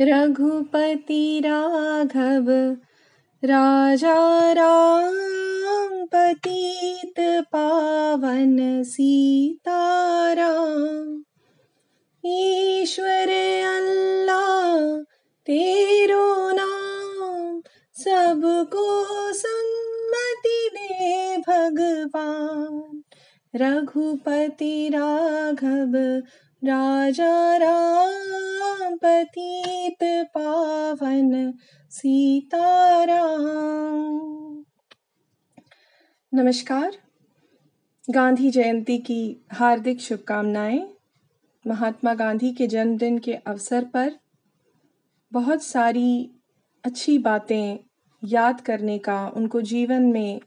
रघुपति राघव, राजा राम पतित पावन सीताराम। ईश्वर अल्लाह, तेरो नाम, सबको सम्मति दे भगवान। रघुपति राघव राजा राम पतित पावन सीताराम। नमस्कार। गांधी जयंती की हार्दिक शुभकामनाएँ। महात्मा गांधी के जन्मदिन के अवसर पर बहुत सारी अच्छी बातें याद करने का, उनको जीवन में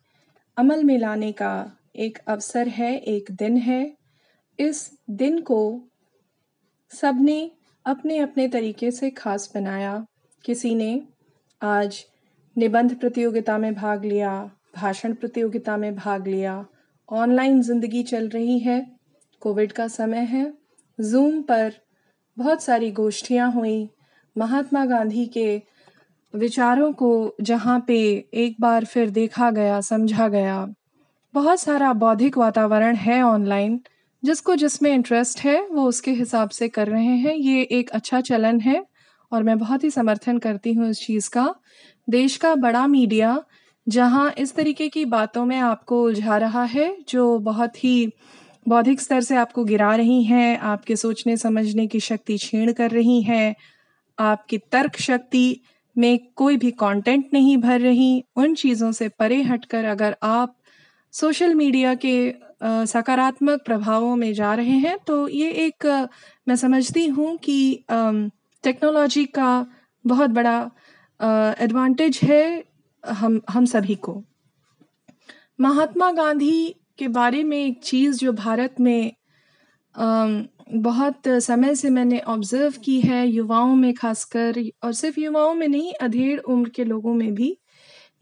अमल में लाने का एक अवसर है, एक दिन है। इस दिन को सबने अपने अपने तरीके से खास बनाया। किसी ने आज निबंध प्रतियोगिता में भाग लिया, भाषण प्रतियोगिता में भाग लिया, ऑनलाइन ज़िंदगी चल रही है, कोविड का समय है, जूम पर बहुत सारी गोष्ठियाँ हुई, महात्मा गांधी के विचारों को जहाँ पे एक बार फिर देखा गया, समझा गया। बहुत सारा बौद्धिक वातावरण है ऑनलाइन जिसको जिसमें इंटरेस्ट है, वो उसके हिसाब से कर रहे हैं। ये एक अच्छा चलन है और मैं बहुत ही समर्थन करती हूँ इस चीज़ का। देश का बड़ा मीडिया, जहाँ इस तरीके की बातों में आपको उलझा रहा है, जो बहुत ही बौद्धिक स्तर से आपको गिरा रही हैं, आपके सोचने समझने की शक्ति छीण कर रही हैं, आपकी तर्क शक्ति में कोई भी कंटेंट नहीं भर रही, उन चीज़ों से परे हटकर अगर आप सोशल मीडिया के सकारात्मक प्रभावों में जा रहे हैं तो ये एक मैं समझती हूँ कि टेक्नोलॉजी का बहुत बड़ा एडवांटेज है हम हम सभी को। महात्मा गांधी के बारे में एक चीज़ जो भारत में बहुत समय से मैंने ऑब्ज़र्व की है, युवाओं में खासकर, और सिर्फ़ युवाओं में नहीं, अधेड़ उम्र के लोगों में भी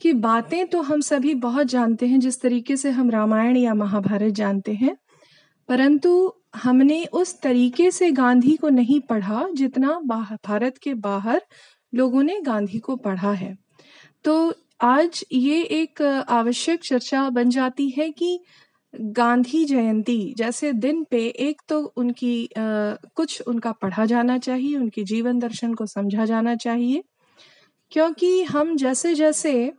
कि बातें तो हम सभी बहुत जानते हैं जिस तरीके से हम रामायण या महाभारत जानते हैं। परंतु हमने उस तरीके से गांधी को नहीं पढ़ा जितना भारत के बाहर लोगों ने गांधी को पढ़ा है। तो आज ये एक आवश्यक चर्चा बन जाती है कि गांधी जयंती जैसे दिन पे एक तो उनकी आ, कुछ उनका पढ़ा जाना चाहिए उनके जीवन दर्शन को समझा जाना चाहिए। क्योंकि हम जैसे जैसे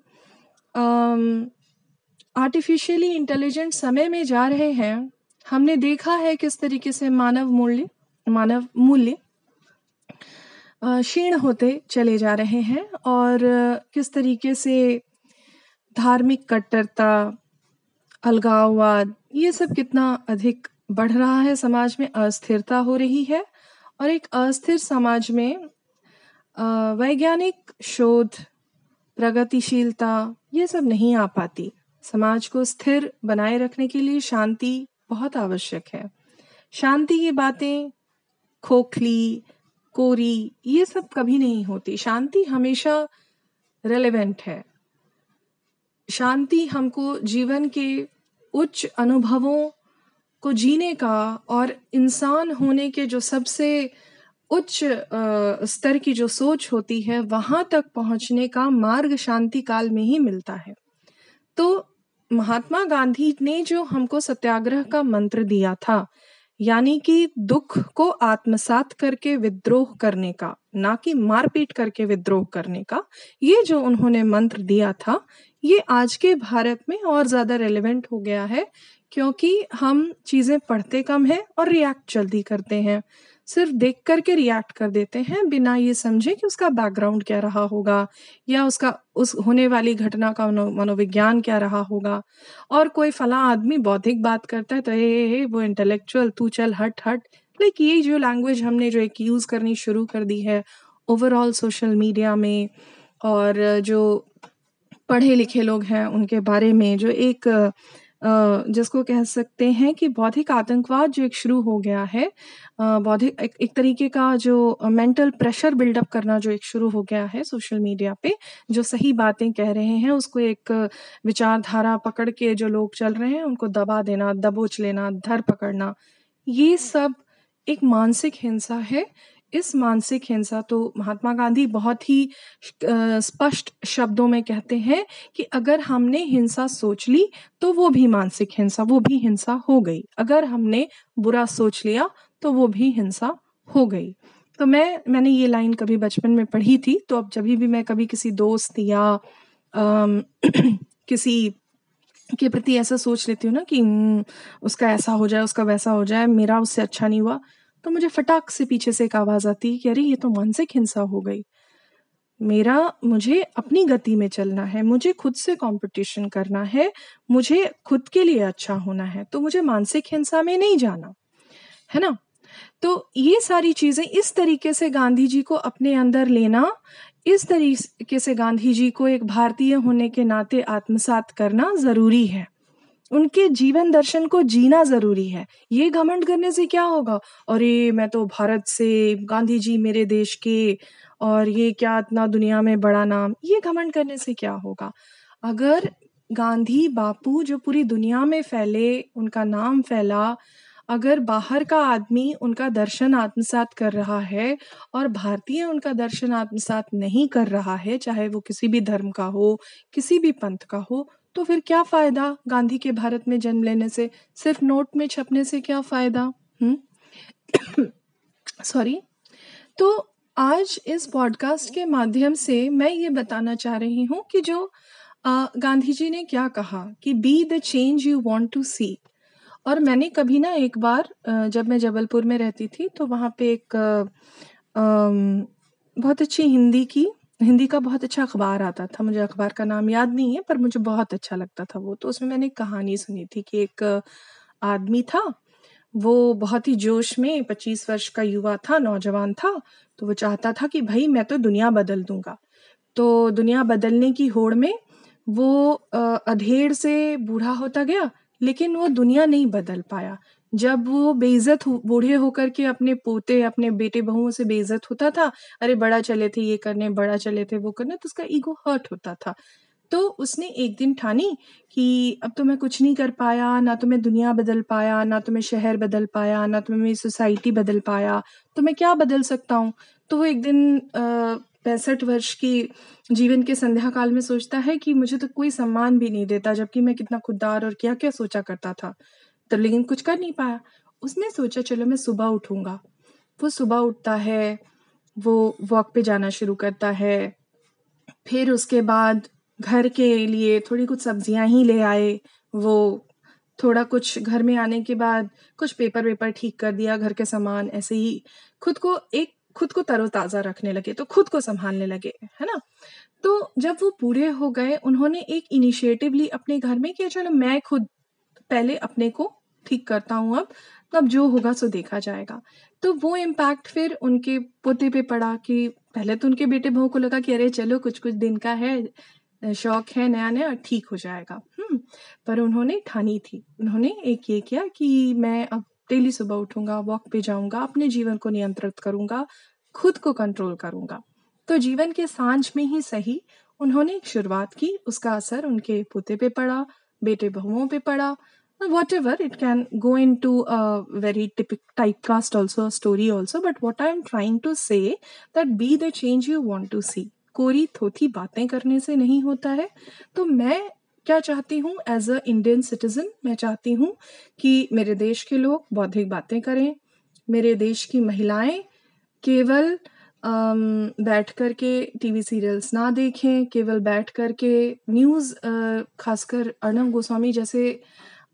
आर्टिफिशियली इंटेलिजेंट समय में जा रहे हैं। हमने देखा है किस तरीके से मानव मूल्य मानव मूल्य क्षीण होते चले जा रहे हैं और किस तरीके से धार्मिक कट्टरता, अलगाववाद, ये सब कितना अधिक बढ़ रहा है। समाज में अस्थिरता हो रही है और एक अस्थिर समाज में वैज्ञानिक शोध प्रगतिशीलता, ये सब नहीं आ पाती। समाज को स्थिर बनाए रखने के लिए शांति बहुत आवश्यक है। शांति की बातें, खोखली, कोरी, ये सब कभी नहीं होती। शांति हमेशा रेलेवेंट है। शांति हमको जीवन के उच्च अनुभवों को जीने का और इंसान होने के जो सबसे उच्च स्तर की जो सोच होती है, वहाँ तक पहुँचने का मार्ग शांति काल में ही मिलता है। तो महात्मा गांधी ने जो हमको सत्याग्रह का मंत्र दिया था, यानी कि दुख को आत्मसात करके विद्रोह करने का, ना कि मारपीट करके विद्रोह करने का, ये जो उन्होंने मंत्र दिया था, ये आज के भारत में और ज़्यादा रेलेवेंट हो गया है, क्योंकि हम चीज़ें पढ़ते कम है और रिएक्ट जल्दी करते हैं। सिर्फ़ देख करके रिएक्ट कर देते हैं, बिना ये समझे कि उसका बैकग्राउंड क्या रहा होगा, या उसका, उस होने वाली घटना का मनोविज्ञान क्या रहा होगा। और कोई फला आदमी बौद्धिक बात करता है तो हे वो इंटेलेक्चुअल तू चल, हट हट। लाइक ये जो लैंग्वेज हमने जो एक यूज़ करनी शुरू कर दी है ओवरऑल सोशल मीडिया में, और जो पढ़े लिखे लोग हैं, उनके बारे में, जो एक जिसको कह सकते हैं कि बौद्धिक आतंकवाद जो एक शुरू हो गया है बौद्धिक एक, एक तरीके का जो मेंटल प्रेशर बिल्डअप करना जो एक शुरू हो गया है सोशल मीडिया पे जो सही बातें कह रहे हैं उसको एक विचारधारा पकड़ के जो लोग चल रहे हैं उनको दबा देना दबोच लेना धर पकड़ना ये सब एक मानसिक हिंसा है इस मानसिक हिंसा तो महात्मा गांधी बहुत ही स्पष्ट शब्दों में कहते हैं कि अगर हमने हिंसा सोच ली तो वो भी मानसिक हिंसा वो भी हिंसा हो गई। अगर हमने बुरा सोच लिया तो वो भी हिंसा हो गई। तो मैं मैंने ये लाइन कभी बचपन में पढ़ी थी तो अब जब भी मैं कभी किसी दोस्त या आ, किसी के प्रति ऐसा सोच लेती हूँ ना कि हम्म, उसका ऐसा हो जाए उसका वैसा हो जाए मेरा उससे अच्छा नहीं हुआ। तो मुझे फटाक से पीछे से एक आवाज़ आती है कि अरे, ये तो मानसिक हिंसा हो गई। मेरा, मुझे अपनी गति में चलना है, मुझे खुद से कंपटीशन करना है, मुझे खुद के लिए अच्छा होना है तो मुझे मानसिक हिंसा में नहीं जाना, है ना? तो ये सारी चीज़ें इस तरीके से गांधी जी को अपने अंदर लेना, इस तरीके से गांधी जी को एक भारतीय होने के नाते आत्मसात करना ज़रूरी है। उनके जीवन दर्शन को जीना ज़रूरी है। ये घमंड करने से क्या होगा? अरे, मैं तो भारत से, गांधी जी मेरे देश के, और ये क्या इतना दुनिया में बड़ा नाम? ये घमंड करने से क्या होगा? अगर गांधी बापू जो पूरी दुनिया में फैले, उनका नाम फैला, अगर बाहर का आदमी उनका दर्शन आत्मसात कर रहा है, और भारतीय उनका दर्शन आत्मसात नहीं कर रहा है, चाहे वो किसी भी धर्म का हो, किसी भी पंथ का हो तो फिर क्या फ़ायदा? गांधी के भारत में जन्म लेने से सिर्फ़ नोट में छपने से क्या फ़ायदा? हम्म? सॉरी तो आज इस पॉडकास्ट के माध्यम से मैं ये बताना चाह रही हूँ कि जो गांधी जी ने क्या कहा कि be the change you want to see और मैंने कभी ना एक बार जब मैं जबलपुर में रहती थी तो वहाँ पे एक बहुत अच्छी हिंदी की हिंदी का बहुत अच्छा अखबार आता था, मुझे अखबार का नाम याद नहीं है, पर मुझे बहुत अच्छा लगता था वो। तो उसमें मैंने एक कहानी सुनी थी कि एक आदमी था, वो बहुत ही जोश में पच्चीस वर्ष का युवा था, नौजवान था तो वो चाहता था कि भाई मैं तो दुनिया बदल दूँगा। तो दुनिया बदलने की होड़ में वो अधेड़ से बूढ़ा होता गया, लेकिन वो दुनिया नहीं बदल पाया। जब वो बेइज्जत बूढ़े होकर के अपने पोते, अपने बेटे बहुओं से बेइज्जत होता था, अरे बड़ा चले थे, ये करने, बड़ा चले थे, वो करने तो उसका ईगो हर्ट होता था। तो उसने एक दिन ठानी कि अब तो मैं कुछ नहीं कर पाया, ना तो मैं दुनिया बदल पाया, ना तो मैं शहर बदल पाया, ना तो मैं मेरी सोसाइटी बदल पाया तो मैं क्या बदल सकता हूँ? तो वो एक दिन पैंसठ वर्ष की जीवन के संध्या काल में सोचता है कि मुझे तो कोई सम्मान भी नहीं देता, जबकि मैं कितना खुददार और क्या क्या सोचा करता था। तो लेकिन कुछ कर नहीं पाया। उसने सोचा, चलो मैं सुबह उठूँगा। वो सुबह उठता है, वो वॉक पे जाना शुरू करता है। फिर उसके बाद घर के लिए थोड़ी कुछ सब्ज़ियाँ ही ले आए। वो थोड़ा कुछ घर में आने के बाद कुछ पेपर वेपर ठीक कर दिया, घर के सामान ऐसे ही खुद को एक, खुद को तरोताज़ा रखने लगे तो खुद को संभालने लगे, है ना? तो जब वो पूरे हो गए, उन्होंने एक इनिशिएटिव ली अपने घर में कि चलो मैं खुद पहले अपने को ठीक करता हूँ अब तो अब जो होगा सो देखा जाएगा। तो वो इम्पैक्ट फिर उनके पोते पे पड़ा कि पहले तो उनके बेटे बहू को लगा कि अरे चलो कुछ कुछ दिन का है, शौक है नया नया ठीक हो जाएगा। हम्म पर उन्होंने ठानी थी। उन्होंने एक ये किया कि मैं अब डेली सुबह उठूँगा वॉक पे जाऊँगा, अपने जीवन को नियंत्रित करूँगा, खुद को कंट्रोल करूँगा। तो जीवन के साँझ में ही सही उन्होंने एक शुरुआत की, उसका असर उनके पोते पे पड़ा, बेटे बहुओं पे पड़ा whatever. It can go into a very typical typecast also, a story also. But what i am trying to say, that be the change you want to see. कोरी थोथी बातें करने से नहीं होता है। तो मैं क्या चाहती हूँ एज अ इंडियन सिटीजन मैं चाहती हूँ कि मेरे देश के लोग बौद्धिक बातें करें। मेरे देश की महिलाएँ केवल बैठ कर के टीवी सीरियल्स ना देखें। केवल बैठ कर के न्यूज़ खासकर अर्णव गोस्वामी जैसे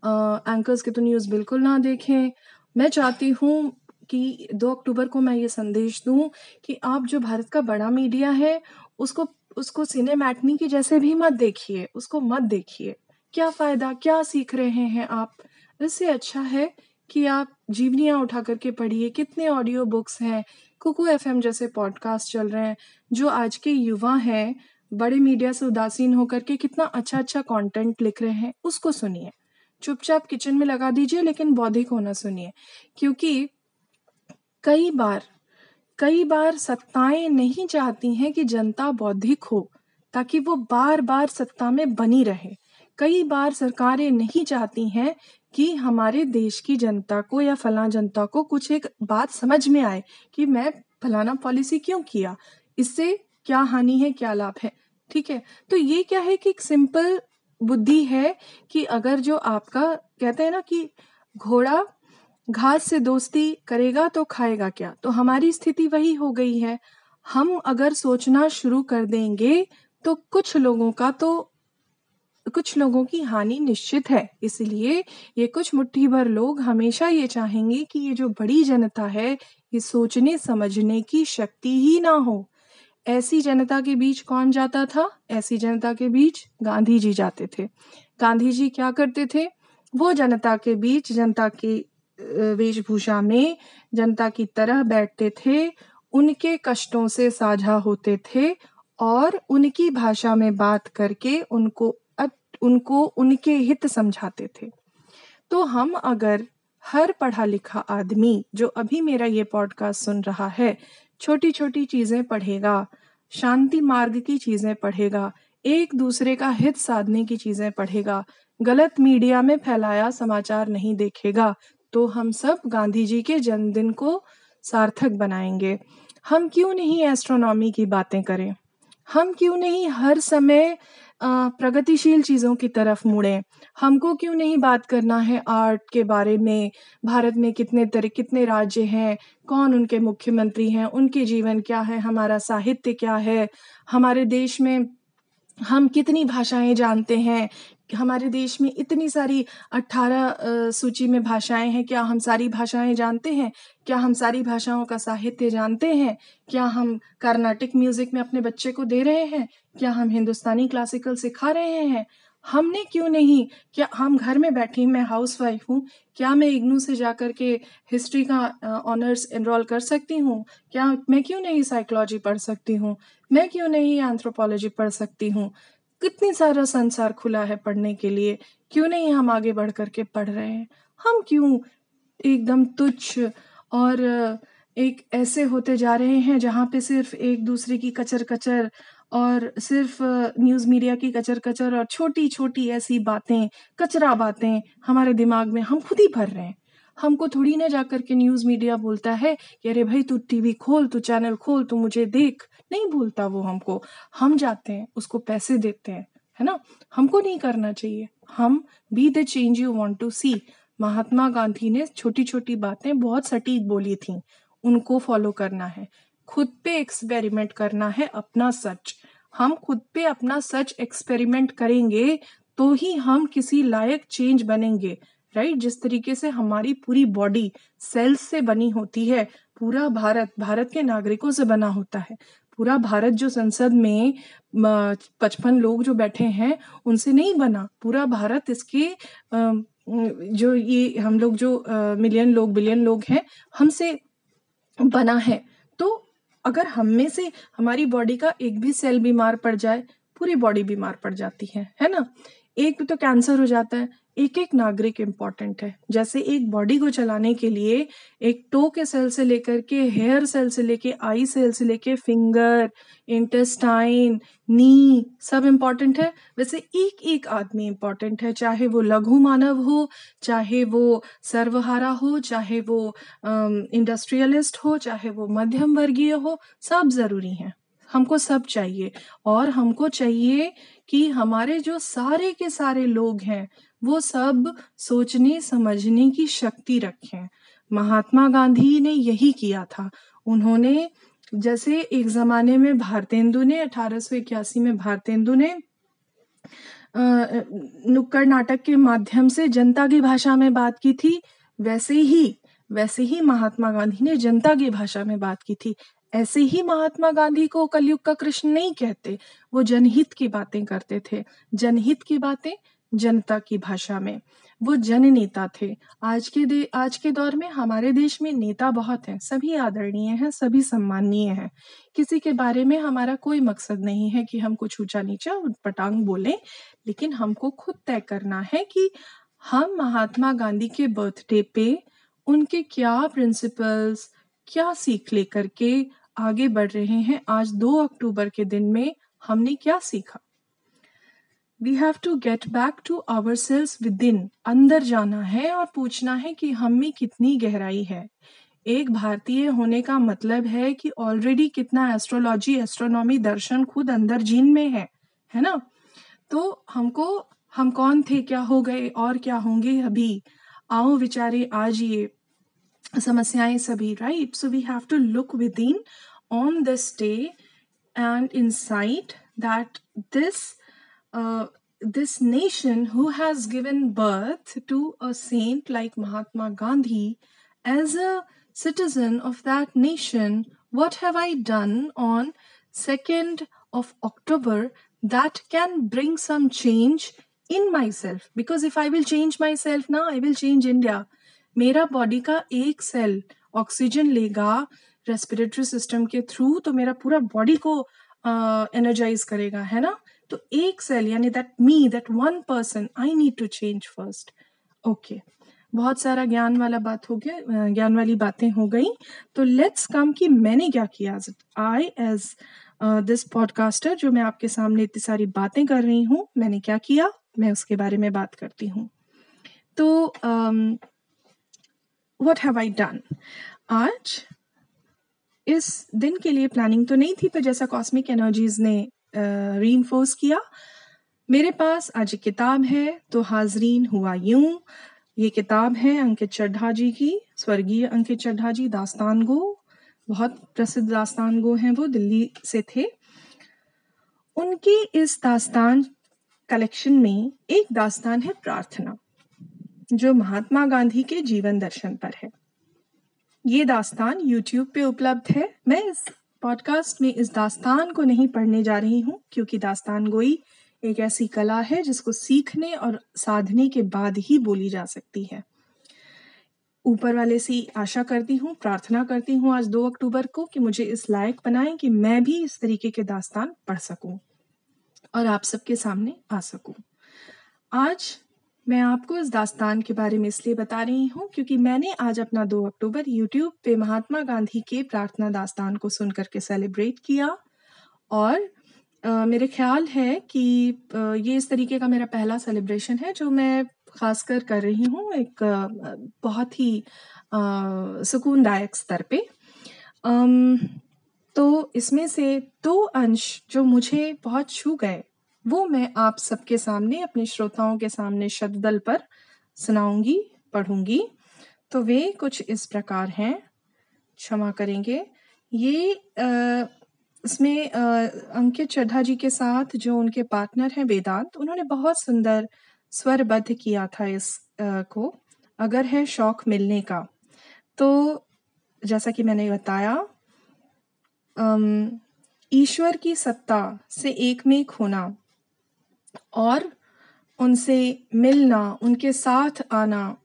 एंकर्स के तो न्यूज़ बिल्कुल ना देखें। मैं चाहती हूँ कि दो अक्टूबर को मैं ये संदेश दूँ कि आप जो भारत का बड़ा मीडिया है, उसको उसको सिनेमैटनी की जैसे भी मत देखिए, उसको मत देखिए। क्या फ़ायदा, क्या सीख रहे हैं आप? इससे अच्छा है कि आप जीवनियाँ उठा करके पढ़िए, कितने ऑडियो बुक्स हैं, कुकू एफएम जैसे पॉडकास्ट चल रहे हैं, जो आज के युवा हैं, बड़े मीडिया से उदासीन होकर के कितना अच्छा अच्छा कंटेंट लिख रहे हैं, उसको सुनिए। चुपचाप किचन में लगा दीजिए, लेकिन बौद्धिक होना सुनिए। क्योंकि कई बार कई बार सत्ताएँ नहीं चाहती हैं कि जनता बौद्धिक हो, ताकि वो बार बार सत्ता में बनी रहे। कई बार सरकारें नहीं चाहती हैं कि हमारे देश की जनता को या फला जनता को कुछ एक बात समझ में आए कि मैं फलाना पॉलिसी क्यों किया? इससे क्या हानि है, क्या लाभ है? ठीक है? तो ये क्या है कि एक सिंपल बुद्धि है कि अगर जो आपका, कहते हैं ना कि घोड़ा घास से दोस्ती करेगा तो खाएगा क्या? तो हमारी स्थिति वही हो गई है। हम अगर सोचना शुरू कर देंगे तो कुछ लोगों का तो कुछ लोगों की हानि निश्चित है। इसलिए ये कुछ मुट्ठी भर लोग हमेशा ये चाहेंगे कि ये जो बड़ी जनता है, ये सोचने, समझने की शक्ति ही ना हो। ऐसी जनता के बीच कौन जाता था? ऐसी जनता के बीच गांधी जी जाते थे। गांधी जी क्या करते थे? वो जनता के बीच, जनता की वेशभूषा में जनता की तरह बैठते थे, उनके कष्टों से साझा होते थे और उनकी भाषा में बात करके उनको उनको उनके हित समझाते थे। तो हम अगर हर पढ़ा लिखा आदमी जो अभी मेरा ये पॉडकास्ट सुन रहा है छोटी छोटी चीज़ें पढ़ेगा, शांति मार्ग की चीज़ें पढ़ेगा, एक दूसरे का हित साधने की चीज़ें पढ़ेगा, गलत मीडिया में फैलाया समाचार नहीं देखेगा तो हम सब गांधी जी के जन्मदिन को सार्थक बनाएँगे। हम क्यों नहीं एस्ट्रोनॉमी की बातें करें? हम क्यों नहीं हर समय प्रगतिशील चीज़ों की तरफ़ मुड़े। हमको क्यों नहीं बात करना है आर्ट के बारे में? भारत में कितने तरह कितने राज्य हैं? कौन उनके मुख्यमंत्री हैं? उनके जीवन क्या है? हमारा साहित्य क्या है? हमारे देश में हम कितनी भाषाएँ जानते हैं? हमारे देश में इतनी सारी अट्ठारह सूची में भाषाएँ हैं। क्या हम सारी भाषाएँ जानते हैं? क्या हम सारी भाषाओं का साहित्य जानते हैं? क्या हम कर्नाटिक म्यूज़िक में अपने बच्चे को दे रहे हैं? क्या हम हिंदुस्तानी क्लासिकल सिखा रहे हैं? हमने क्यों नहीं? क्या हम घर में बैठी मैं हाउस वाइफ हूँ? क्या मैं इग्नू से जाकर के हिस्ट्री का ऑनर्स एनरोल कर सकती हूँ? क्या मैं क्यों नहीं साइकोलॉजी पढ़ सकती हूँ? मैं क्यों नहीं एंथ्रोपोलॉजी पढ़ सकती हूँ? कितनी सारा संसार खुला है पढ़ने के लिए। क्यों नहीं हम आगे बढ़ करके पढ़ रहे हैं? हम क्यों एकदम तुच्छ और एक ऐसे होते जा रहे हैं जहाँ पे सिर्फ़ एक दूसरे की कचर कचर और सिर्फ़ न्यूज़ मीडिया की कचर कचर और छोटी छोटी ऐसी बातें, कचरा बातें हमारे दिमाग में हम खुद ही भर रहे हैं। हमको थोड़ी ना जाकर के न्यूज़ मीडिया बोलता है कि, अरे भाई, तू टीवी खोल, तू चैनल खोल, तू मुझे देख। नहीं बोलता वो हमको। हम जाते हैं, उसको पैसे देते हैं, है ना? हमको नहीं करना चाहिए। हम be the change you want to see Mahatma Gandhi ने छोटी छोटी बातें बहुत सटीक बोली थी। उनको फॉलो करना है। खुद पे एक्सपेरिमेंट करना है अपना सच। हम खुद पे अपना सच एक्सपेरिमेंट करेंगे तो ही हम किसी लायक चेंज बनेंगे राइट जिस तरीके से हमारी पूरी बॉडी सेल्स से बनी होती है, पूरा भारत भारत के नागरिकों से बना होता है। पूरा भारत जो संसद में पचपन लोग जो बैठे हैं, उनसे नहीं बना। पूरा भारत इसके जो ये हम लोग जो मिलियन लोग बिलियन लोग हैं, हमसे बना है। अगर हम में से हमारी बॉडी का एक भी सेल बीमार पड़ जाए, पूरी बॉडी बीमार पड़ जाती है है ना? एक भी तो कैंसर हो जाता है एक एक नागरिक इंपॉर्टेंट है। जैसे एक बॉडी को चलाने के लिए एक टो के सेल से लेकर के हेयर सेल से लेके आई सेल से लेके फिंगर इंटेस्टाइन नी सब इंपॉर्टेंट है। वैसे एक एक आदमी इंपॉर्टेंट है, चाहे वो लघु मानव हो, चाहे वो सर्वहारा हो, चाहे वो इंडस्ट्रियलिस्ट हो, चाहे वो मध्यम वर्गीय हो, सब ज़रूरी है। हमको सब चाहिए और हमको चाहिए कि हमारे जो सारे के सारे लोग हैं वो सब सोचने, समझने की शक्ति रखें महात्मा गांधी ने यही किया था। उन्होंने जैसे एक जमाने में भारतेंदु ने, अठारह में भारतेंदु ने नुक्कड़ नाटक के माध्यम से जनता की भाषा में बात की थी, वैसे ही वैसे ही महात्मा गांधी ने जनता की भाषा में बात की थी। ऐसे ही महात्मा गांधी को कलयुग का कृष्ण नहीं कहते, वो जनहित की बातें करते थे। जनहित की बातें जनता की भाषा में। वो जन नेता थे। आज के दे, आज के दौर में हमारे देश में नेता बहुत हैं। सभी आदरणीय हैं, सभी सम्माननीय हैं। किसी के बारे में हमारा कोई मकसद नहीं है कि हम कुछ ऊँचा नीचा पटांग बोलें, लेकिन हमको खुद तय करना है कि हम महात्मा गांधी के बर्थडे पे उनके क्या प्रिंसिपल्स क्या सीख लेकर के आगे बढ़ रहे हैं। आज दो अक्टूबर के दिन में हमने क्या सीखा? We have to get back to our cells within अंदर जाना है और पूछना है कि हम में कितनी गहराई है। एक भारतीय होने का मतलब है कि ऑलरेडी कितना एस्ट्रोलॉजी एस्ट्रोनॉमी दर्शन खुद अंदर जीन में है है ना? तो हमको, हम कौन थे, क्या हो गए, और क्या होंगे अभी? आओ विचारे आज ये समस्याएँ सभी right so we have to look within on this day and insight that this this nation who has given birth to a saint like Mahatma Gandhi as a citizen of that nation what have i done on 2nd of october that can bring some change in myself because if i will change myself now i will change india मेरा body का एक cell oxygen लेगा respiratory system के through तो मेरा पूरा body को energise uh, करेगा है ना तो एक सेल यानी that me that one person I need to change first okay बहुत सारा ज्ञान वाला बात हो गया ज्ञान वाली बातें हो गई। तो लेट्स कम कि मैंने क्या किया? आई एज दिस पॉडकास्टर जो मैं आपके सामने इतनी सारी बातें कर रही हूँ, मैंने क्या किया? मैं उसके बारे में बात करती हूँ। तो वट हैव आई डन आज, इस दिन के लिए प्लानिंग तो नहीं थी, पर जैसा कॉस्मिक एनर्जीज ने री uh, किया। मेरे पास आज एक किताब है तो हाजरीन हुआ यूँ। ये किताब है अंकित चड्ढा जी की स्वर्गीय अंकित चड्ढा जी दास्तान गो। बहुत प्रसिद्ध दास्तान गो हैं वो दिल्ली से थे। उनकी इस दास्तान कलेक्शन में एक दास्तान है प्रार्थना जो महात्मा गांधी के जीवन दर्शन पर है। ये दास्तान यूट्यूब पे उपलब्ध है। मैं इस पॉडकास्ट में इस दास्तान को नहीं पढ़ने जा रही हूँ, क्योंकि दास्तान गोई एक ऐसी कला है जिसको सीखने और साधने के बाद ही बोली जा सकती है। ऊपर वाले से आशा करती हूँ, प्रार्थना करती हूँ आज दो अक्टूबर को कि मुझे इस लायक बनाएँ कि मैं भी इस तरीके के दास्तान पढ़ सकूँ और आप सबके सामने आ सकूँ। आज मैं आपको इस दास्तान के बारे में इसलिए बता रही हूँ क्योंकि मैंने आज अपना दो अक्टूबर यूट्यूब पे महात्मा गांधी के प्रार्थना दास्तान को सुन करके सेलिब्रेट किया। और मेरे ख्याल है कि ये इस तरीके का मेरा पहला सेलिब्रेशन है जो मैं खासकर कर रही हूँ एक बहुत ही सुकूनदायक स्तर पे। तो इसमें से दो अंश जो मुझे बहुत छू गए वो मैं आप सबके सामने अपने श्रोताओं के सामने शब्दल पर सुनाऊँगी पढ़ूँगी। तो वे कुछ इस प्रकार हैं। क्षमा करेंगे। ये आ, इसमें अंकित चड्ढा जी के साथ जो उनके पार्टनर हैं वेदांत उन्होंने बहुत सुंदर स्वरबद्ध किया था इस आ, को अगर है शौक मिलने का। तो जैसा कि मैंने बताया ईश्वर की सत्ता से एक में होना और उनसे मिलना, उनके साथ आना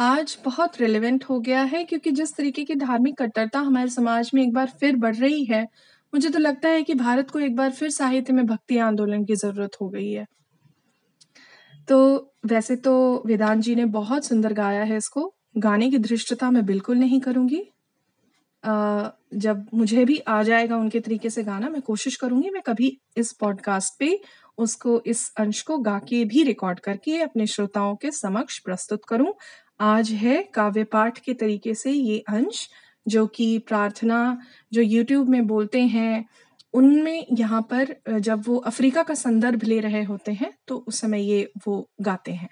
आज बहुत रिलेवेंट हो गया है, क्योंकि जिस तरीके की धार्मिक कट्टरता हमारे समाज में एक बार फिर बढ़ रही है, मुझे तो लगता है कि भारत को एक बार फिर साहित्य में भक्ति आंदोलन की ज़रूरत हो गई है। तो वैसे तो वेदांत जी ने बहुत सुंदर गाया है इसको। गाने की धृष्टता मैं बिल्कुल नहीं करूँगी। जब मुझे भी आ जाएगा उनके तरीके से गाना, मैं कोशिश करूँगी, मैं कभी इस पॉडकास्ट पे उसको इस अंश को गा के भी रिकॉर्ड करके अपने श्रोताओं के समक्ष प्रस्तुत करूँ। आज है काव्य पाठ के तरीके से ये अंश, जो कि प्रार्थना, जो यूट्यूब में बोलते हैं, उनमें यहाँ पर जब वो अफ्रीका का संदर्भ ले रहे होते हैं तो उस समय ये वो गाते हैं।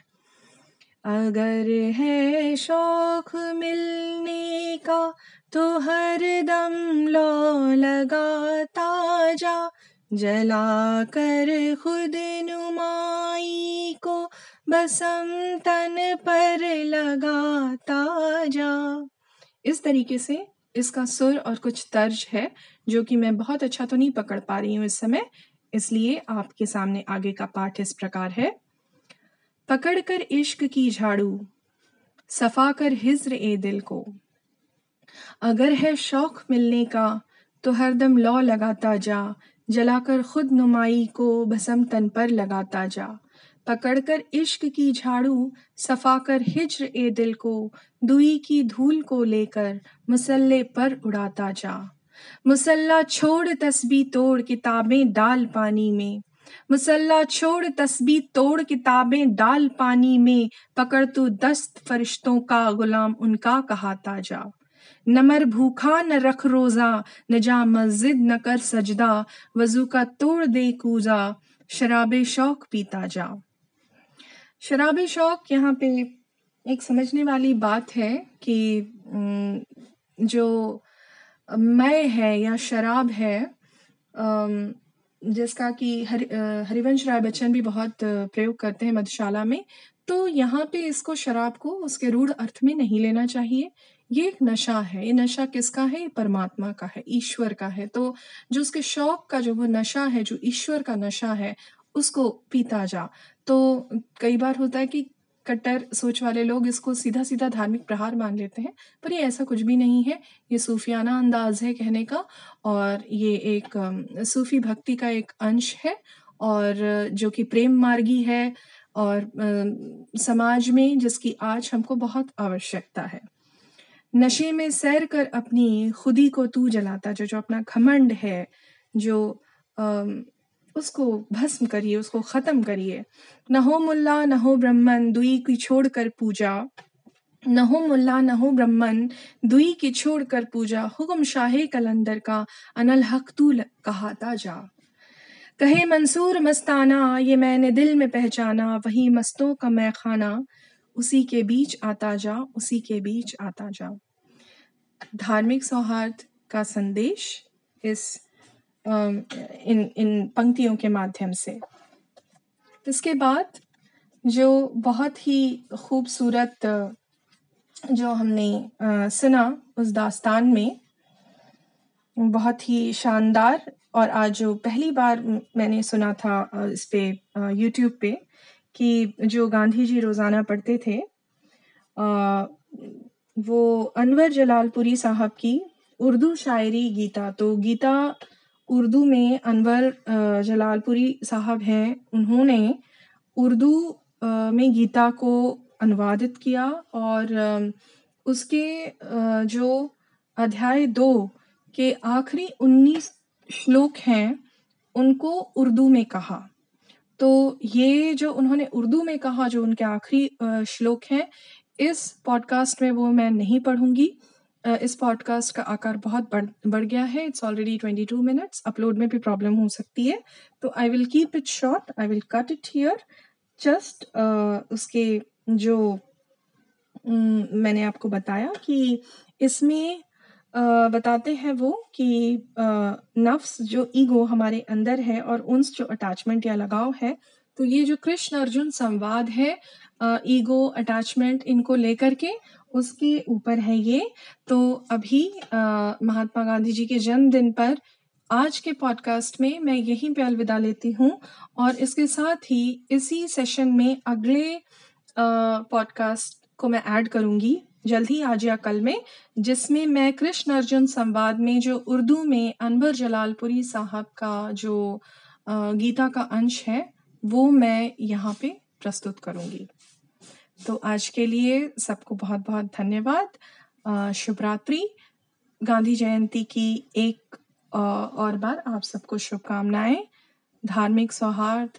अगर है शौक मिलने का तो हर दम लो लगाता जा जला कर खुद नुमाई को बसम तन पर लगाता जा। इस तरीके से इसका सुर और कुछ तर्ज है, जो कि मैं बहुत अच्छा तो नहीं पकड़ पा रही हूँ इस समय, इसलिए आपके सामने आगे का पाठ इस प्रकार है। पकड़ कर इश्क की झाड़ू, सफ़ा कर हिज्र ए दिल को। अगर है शौक मिलने का तो हरदम लौ लगाता जा जलाकर खुद नुमाई को भसम तन पर लगाता जा। पकड़कर इश्क की झाड़ू सफ़ा कर हिज्र ए दिल को, दुई की धूल को लेकर मुसल्ले पर उड़ाता जा। मुसल्ला छोड़ तस्बी तोड़ किताबें डाल पानी में। मुसल्ला छोड़ तस्बी तोड़ किताबें डाल पानी में, पकड़ तू दस्त फरिश्तों का गुलाम उनका कहाता जा। न मर भूखा, न रख रोजा, न जा मस्जिद, न कर सजदा, वज़ू का तोड़ दे कूजा, शराब शौक पीता जा। शराब शौक यहाँ पे एक समझने वाली बात है कि जो मय है या शराब है जिसका कि हरि हरिवंश राय बच्चन भी बहुत प्रयोग करते हैं मधुशाला में तो यहाँ पे इसको शराब को उसके रूढ़ अर्थ में नहीं लेना चाहिए। ये एक नशा है। ये नशा किसका है? ये परमात्मा का है, ईश्वर का है। तो जो उसके शौक का जो वो नशा है, जो ईश्वर का नशा है, उसको पीता जा। तो कई बार होता है कि कट्टर सोच वाले लोग इसको सीधा सीधा धार्मिक प्रहार मान लेते हैं, पर ये ऐसा कुछ भी नहीं है। ये सूफियाना अंदाज है कहने का, और ये एक सूफी भक्ति का एक अंश है, और जो कि प्रेम मार्गी है, और समाज में जिसकी आज हमको बहुत आवश्यकता है। नशे में सैर कर अपनी खुदी को तू जलाता, जो जो अपना घमंड है, जो उसको भस्म करिए, उसको ख़त्म करिए। न हो मुल्ला, न हो ब्रह्मन, दुई की छोड़ कर पूजा। न हो मुल्ला, न हो ब्रह्मन, दुई की छोड़ कर पूजा। हुक्म शाहे कलंदर का, अनल हक तू कहाता जा। कहे मंसूर मस्ताना, ये मैंने दिल में पहचाना, वही मस्तों का मैं खाना उसी के बीच आता जा उसी के बीच आता जा धार्मिक सौहार्द का संदेश इस इन इन पंक्तियों के माध्यम से। इसके बाद जो बहुत ही खूबसूरत, जो हमने सुना उस दास्तान में, बहुत ही शानदार और आज जो पहली बार मैंने सुना था इस पे यूट्यूब पे कि जो गांधी जी रोज़ाना पढ़ते थे आ, वो अनवर जलालपुरी साहब की उर्दू शायरी गीता तो गीता उर्दू में अनवर जलालपुरी साहब हैं उन्होंने उर्दू में गीता को अनुवादित किया और उसके जो अध्याय दो के आखिरी उन्नीस श्लोक हैं उनको उर्दू में कहा। तो ये जो उन्होंने उर्दू में कहा, जो उनके आखिरी श्लोक हैं, इस पॉडकास्ट में वो मैं नहीं पढ़ूँगी। इस पॉडकास्ट का आकार बहुत बढ़ बढ़ गया है। It's already twenty two minutes upload में भी प्रॉब्लम हो सकती है। तो I will keep it short I will cut it here just उसके जो मैंने आपको बताया कि इसमें बताते हैं वो कि नफ्स जो ईगो हमारे अंदर है और उनस जो अटैचमेंट या लगाव है तो ये जो कृष्ण अर्जुन संवाद है ईगो, अटैचमेंट इनको लेकर के उसके ऊपर है ये। तो अभी महात्मा गांधी जी के जन्मदिन पर आज के पॉडकास्ट में मैं यहीं पे अलविदा लेती हूँ और इसके साथ ही इसी सेशन में अगले पॉडकास्ट को मैं ऐड करूँगी। जल्द ही आज या कल में, जिसमें मैं कृष्ण अर्जुन संवाद में, जो उर्दू में अनवर जलालपुरी साहब का जो गीता का अंश है, वो मैं यहाँ पे प्रस्तुत करूँगी। तो आज के लिए सबको बहुत बहुत धन्यवाद शुभरात्रि। गांधी जयंती की एक और बार आप सबको शुभकामनाएँ। धार्मिक सौहार्द,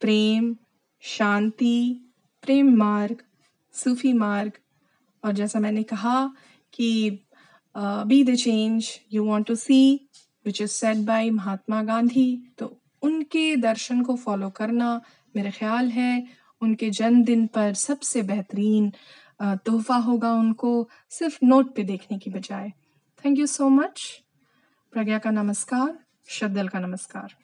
प्रेम, शांति, प्रेम मार्ग, सूफी मार्ग और जैसा मैंने कहा कि be the change you want to see which is set by Mahatma Gandhi तो उनके दर्शन को फॉलो करना मेरा ख्याल है। उनके जन्मदिन पर सबसे बेहतरीन तोहफा होगा उनको सिर्फ़ नोट पे देखने की बजाय। Thank you so much Pragya का नमस्कार श्रद्धल का नमस्कार।